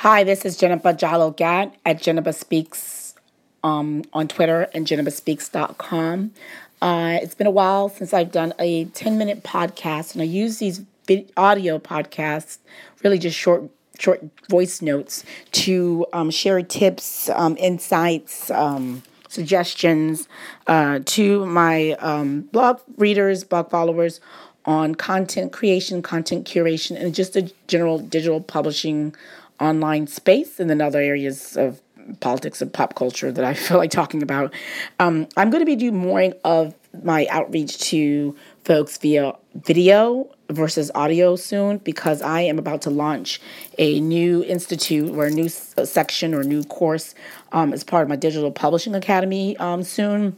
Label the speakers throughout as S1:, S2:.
S1: Hi, this is Jennifer Jallo Gat at Jennifer Speaks um, on Twitter and jenniferspeaks.com. Uh, it's been a while since I've done a 10 minute podcast, and I use these audio podcasts, really just short short voice notes, to um, share tips, um, insights, um, suggestions uh, to my um, blog readers, blog followers on content creation, content curation, and just a general digital publishing online space and then other areas of politics and pop culture that I feel like talking about. Um, I'm going to be doing more of my outreach to folks via video versus audio soon because I am about to launch a new institute or a new section or new course um, as part of my digital publishing academy um, soon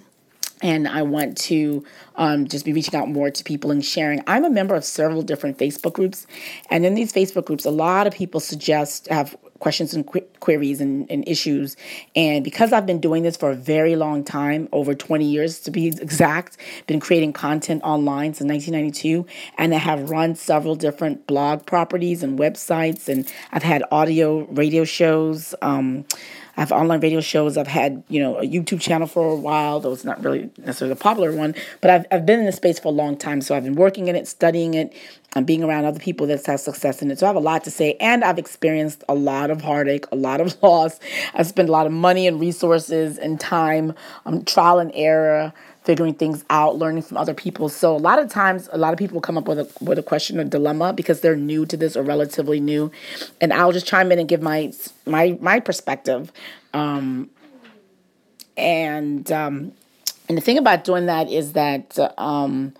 S1: and I want to um, just be reaching out more to people and sharing. I'm a member of several different Facebook groups, and in these Facebook groups, a lot of people suggest have questions and qu- queries and, and, issues. And because I've been doing this for a very long time, over 20 years to be exact, been creating content online since 1992, and I have run several different blog properties and websites, and I've had audio radio shows. Um, I have online radio shows. I've had, you know, a YouTube channel for a while, though it's not really necessarily a popular one. But I've, I've been in this space for a long time. So I've been working in it, studying it, and being around other people that have success in it. So I have a lot to say. And I've experienced a lot of heartache, a lot of loss. I've spent a lot of money and resources and time, um, trial and error figuring things out, learning from other people. So a lot of times, a lot of people come up with a with a question or dilemma because they're new to this or relatively new, and I'll just chime in and give my my my perspective. Um, and um, and the thing about doing that is that. um,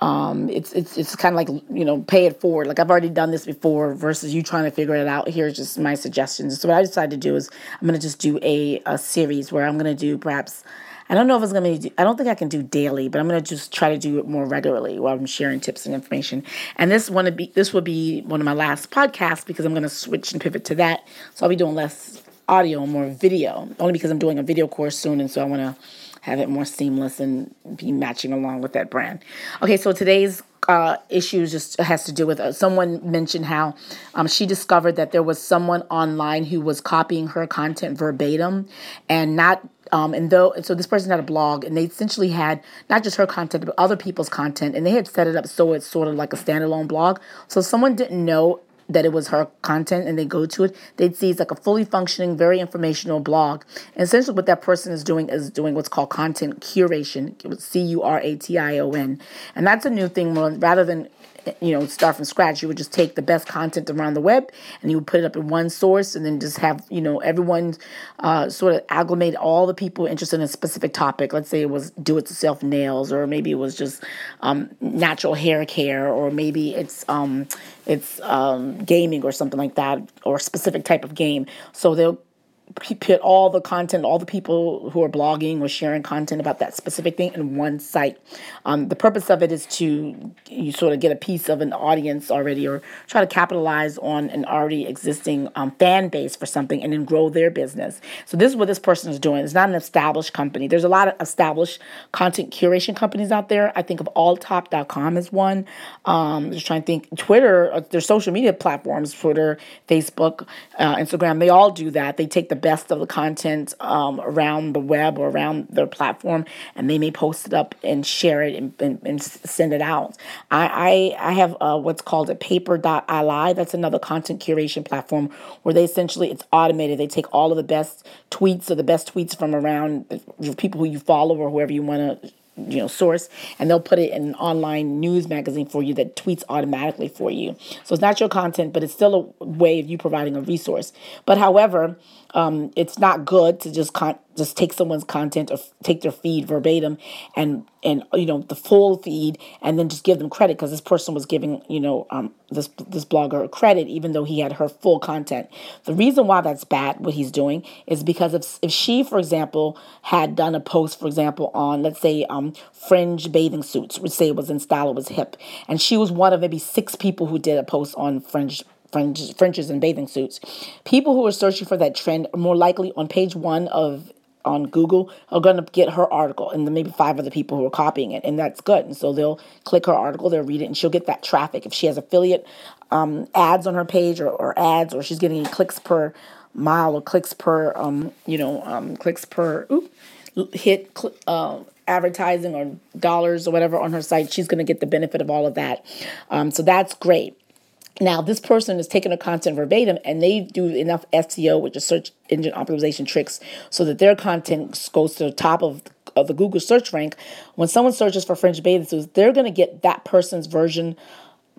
S1: um, it's it's it's kind of like you know pay it forward. Like I've already done this before versus you trying to figure it out. Here's just my suggestions. So what I decided to do is I'm gonna just do a a series where I'm gonna do perhaps I don't know if it's gonna be. I don't think I can do daily, but I'm gonna just try to do it more regularly while I'm sharing tips and information. And this one to be this will be one of my last podcasts because I'm gonna switch and pivot to that. So I'll be doing less audio and more video, only because I'm doing a video course soon, and so I want to have it more seamless and be matching along with that brand. Okay, so today's uh, issue just has to do with uh, someone mentioned how um, she discovered that there was someone online who was copying her content verbatim and not um, and though so this person had a blog and they essentially had not just her content but other people's content and they had set it up so it's sort of like a standalone blog so someone didn't know that it was her content and they go to it, they'd see it's like a fully functioning, very informational blog. And essentially, what that person is doing is doing what's called content curation, C U R A T I O N. And that's a new thing rather than you know, start from scratch. You would just take the best content around the web and you would put it up in one source and then just have, you know, everyone uh, sort of aggregate all the people interested in a specific topic. Let's say it was do it yourself nails, or maybe it was just um, natural hair care, or maybe it's um, it's um, gaming or something like that, or a specific type of game. So they'll put all the content, all the people who are blogging or sharing content about that specific thing in one site. Um, the purpose of it is to you sort of get a piece of an audience already, or try to capitalize on an already existing um, fan base for something, and then grow their business. So this is what this person is doing. It's not an established company. There's a lot of established content curation companies out there. I think of alltop.com is one. Um, just trying to think. Twitter, uh, their social media platforms, Twitter, Facebook, uh, Instagram, they all do that. They take the best of the content um, around the web or around their platform, and they may post it up and share it and, and, and send it out. I, I, I have uh, what's called a paper.li. That's another content curation platform where they essentially, it's automated. They take all of the best tweets or the best tweets from around people who you follow or whoever you want to you know source and they'll put it in an online news magazine for you that tweets automatically for you so it's not your content but it's still a way of you providing a resource but however um, it's not good to just con- just take someone's content or f- take their feed verbatim and and you know the full feed and then just give them credit because this person was giving you know um, this this blogger credit even though he had her full content. The reason why that's bad what he's doing is because if if she for example had done a post for example on let's say um, fringe bathing suits, which say it was in style, it was hip, and she was one of maybe six people who did a post on fringe fringes, fringes and bathing suits. People who are searching for that trend are more likely on page one of on Google are going to get her article and then maybe five other people who are copying it, and that's good. And so they'll click her article, they'll read it, and she'll get that traffic. If she has affiliate um, ads on her page or, or ads, or she's getting clicks per mile or clicks per, um, you know, um, clicks per hit cl- uh, advertising or dollars or whatever on her site, she's going to get the benefit of all of that. Um, so that's great. Now, this person is taking a content verbatim and they do enough SEO, which is search engine optimization tricks, so that their content goes to the top of, of the Google search rank. When someone searches for French bathing suits, they're going to get that person's version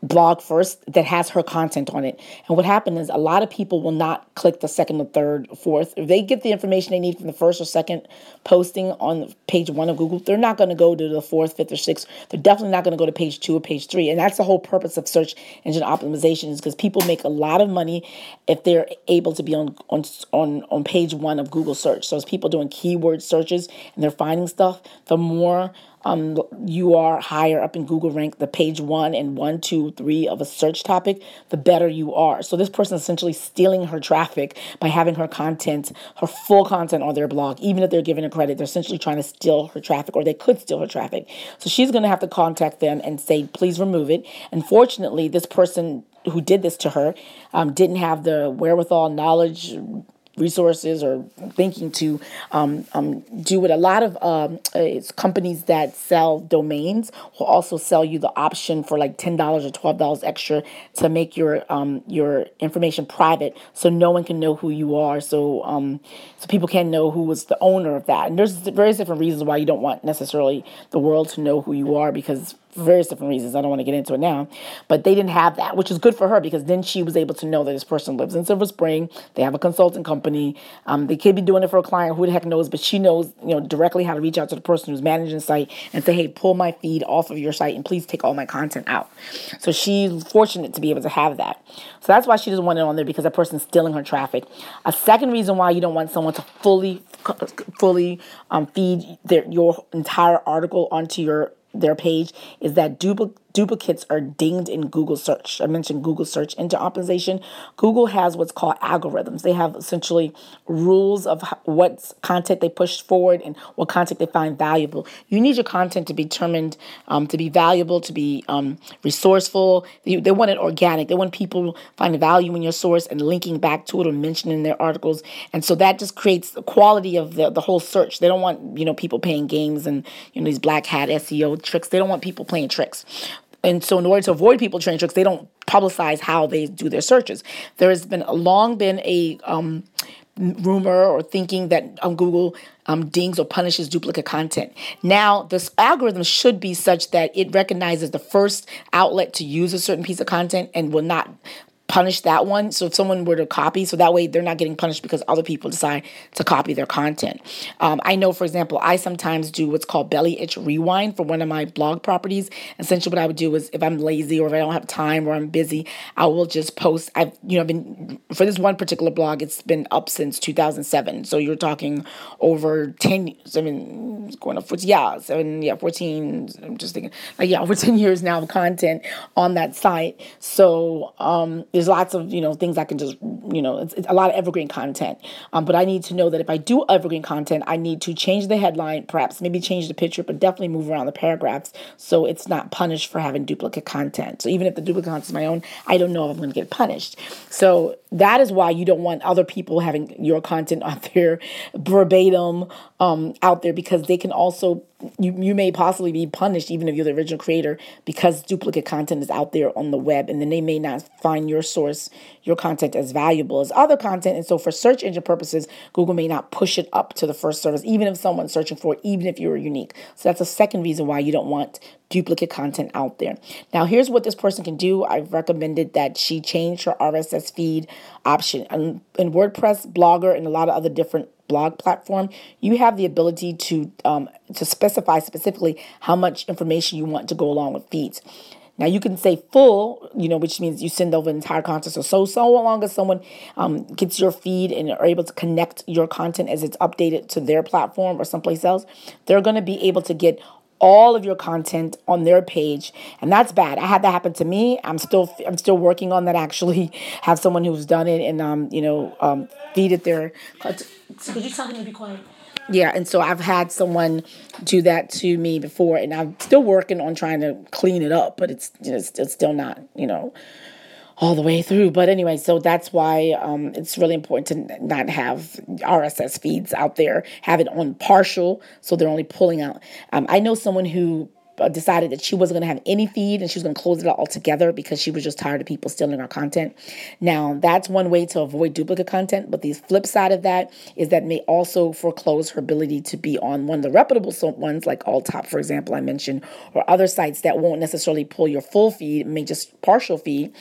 S1: blog first that has her content on it. And what happened is a lot of people will not click the second or third or fourth. If they get the information they need from the first or second posting on page one of Google, they're not going to go to the fourth, fifth, or sixth. They're definitely not going to go to page two or page three. And that's the whole purpose of search engine optimization is because people make a lot of money if they're able to be on, on, on, on page one of Google search. So as people doing keyword searches and they're finding stuff, the more um, you are higher up in Google rank, the page one and one, two, three of a search topic, the better you are. So this person is essentially stealing her traffic by having her content, her full content on their blog. Even if they're giving her credit, they're essentially trying to steal her traffic or they could steal her traffic. So she's going to have to contact them and say, please remove it. Unfortunately, this person who did this to her um, didn't have the wherewithal, knowledge, resources or thinking to um, um, do it. A lot of um, it's companies that sell domains will also sell you the option for like ten dollars or twelve dollars extra to make your um, your information private, so no one can know who you are. So um, so people can know who was the owner of that. And there's various different reasons why you don't want necessarily the world to know who you are because various different reasons. I don't want to get into it now. But they didn't have that, which is good for her because then she was able to know that this person lives in Silver Spring. They have a consulting company. Um, they could be doing it for a client, who the heck knows, but she knows, you know, directly how to reach out to the person who's managing the site and say, hey, pull my feed off of your site and please take all my content out. So she's fortunate to be able to have that. So that's why she doesn't want it on there because that person's stealing her traffic. A second reason why you don't want someone to fully fully um, feed their, your entire article onto your their page is that duplicate duplicates are dinged in Google search. I mentioned Google search engine optimization. Google has what's called algorithms. They have essentially rules of what content they push forward and what content they find valuable. You need your content to be determined um, to be valuable, to be um, resourceful. They, they, want it organic. They want people finding value in your source and linking back to it or mentioning their articles. And so that just creates the quality of the, the whole search. They don't want, you know, people playing games and, you know, these black hat SEO tricks. They don't want people playing tricks. And so, in order to avoid people training tricks, they don't publicize how they do their searches. There has been long been a um, rumor or thinking that um, Google um, dings or punishes duplicate content. Now, this algorithm should be such that it recognizes the first outlet to use a certain piece of content and will not punish that one. So if someone were to copy, so that way they're not getting punished because other people decide to copy their content. Um, I know, for example, I sometimes do what's called Bellyitch rewind for one of my blog properties. Essentially, what I would do is if I'm lazy or if I don't have time or I'm busy, I will just post. I've you know been for this one particular blog, it's been up since 2007. So you're talking over 10, I mean, going up for yeah, seven, yeah, 14. I'm just thinking like yeah, over 10 years now of content on that site. So um there's lots of you know things I can just you know it's, it's a lot of evergreen content. Um, but I need to know that if I do evergreen content, I need to change the headline, perhaps maybe change the picture, but definitely move around the paragraphs so it's not punished for having duplicate content. So even if the duplicate content is my own, I don't know if I'm going to get punished. So that is why you don't want other people having your content out there verbatim um, out there because they can also you, you may possibly be punished even if you're the original creator because duplicate content is out there on the web and then they may not find your source your content as valuable as other content. And so for search engine purposes google may not push it up to the first service even if someone's searching for it even if you're unique. So that's a second reason why you don't want duplicate content out there. Now here's what this person can do. I've recommended that she change her rss feed option. And in wordpress blogger and a lot of other different blog platform, you have the ability to um, to specify specifically how much information you want to go along with feeds. Now you can say full, you know, which means you send over entire content. So so so long as someone um, gets your feed and are able to connect your content as it's updated to their platform or someplace else, they're going to be able to get all of your content on their page and that's bad. I had that happen to me. I'm still i'm still working on that actually. Have someone who's done it and um you know um feed it their could you tell him to be quiet. Yeah, and so I've had someone do that to me before, and I'm still working on trying to clean it up, but it's it's, it's still not, you know, all the way through. But anyway, so that's why um, it's really important to not have RSS feeds out there. Have it on partial, so they're only pulling out. Um, I know someone who decided that she wasn't going to have any feed and she was going to close it all together because she was just tired of people stealing our content. Now, that's one way to avoid duplicate content, but the flip side of that is that may also foreclose her ability to be on one of the reputable ones like Alltop, for example, I mentioned, or other sites that won't necessarily pull your full feed, may just partial feed.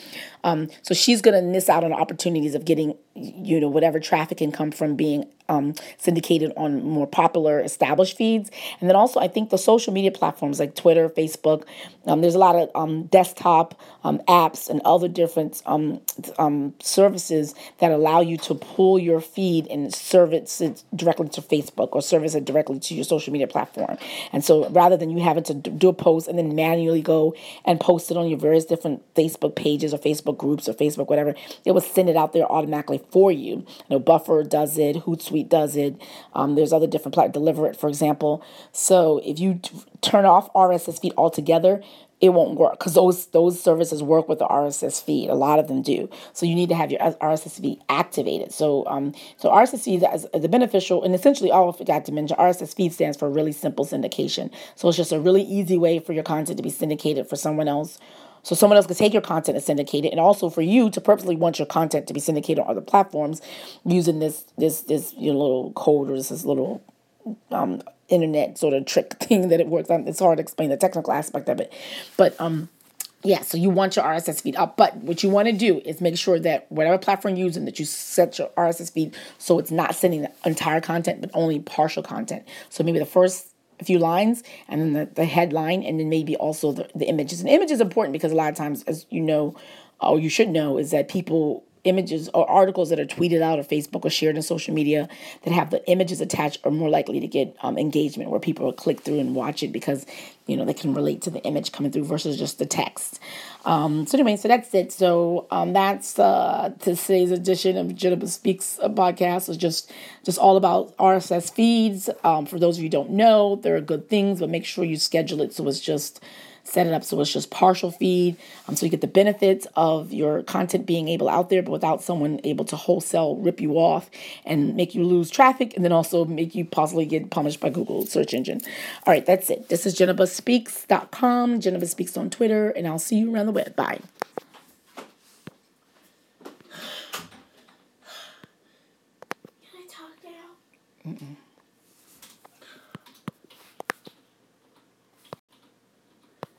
S1: Um, so she's going to miss out on opportunities of getting, you know, whatever traffic can come from being um, syndicated on more popular established feeds. And then also, I think the social media platforms like Twitter, Facebook, um, there's a lot of um, desktop um, apps and other different um, um, services that allow you to pull your feed and service it directly to Facebook or service it directly to your social media platform. And so rather than you having to do a post and then manually go and post it on your various different Facebook pages or Facebook groups or Facebook, whatever, it will send it out there automatically for you. You know, Buffer does it, Hootsuite does it. Um, there's other different platforms, Deliverr, for example. So if you turn off RSS feed altogether, it won't work because those those services work with the RSS feed. A lot of them do. So you need to have your RSS feed activated. So um so RSS feed is the beneficial and essentially all I forgot to mention RSS feed stands for really simple syndication. So it's just a really easy way for your content to be syndicated for someone else so someone else can take your content and syndicate it, and also for you to purposely want your content to be syndicated on other platforms using this this this you know, little code or this, this little um, internet sort of trick thing that it works on. It's hard to explain the technical aspect of it, but um, yeah. So you want your RSS feed up, but what you want to do is make sure that whatever platform you're using, that you set your RSS feed so it's not sending the entire content, but only partial content. So maybe the first few lines and then the, the headline and then maybe also the, the images. And image is important because a lot of times, as you know, or you should know, is that people images or articles that are tweeted out or Facebook or shared in social media that have the images attached are more likely to get um, engagement where people will click through and watch it because you know they can relate to the image coming through versus just the text. Um, so anyway, so that's it. So um, that's uh, today's edition of Jennifer Speaks podcast. is just just all about RSS feeds. Um, for those of you don't know, there are good things, but make sure you schedule it so it's just set it up so it's just partial feed um, so you get the benefits of your content being able out there but without someone able to wholesale rip you off and make you lose traffic and then also make you possibly get punished by google search engine. All right that's it. This is jennifer speaks.com jennifer speaks on twitter and i'll see you around the web. Bye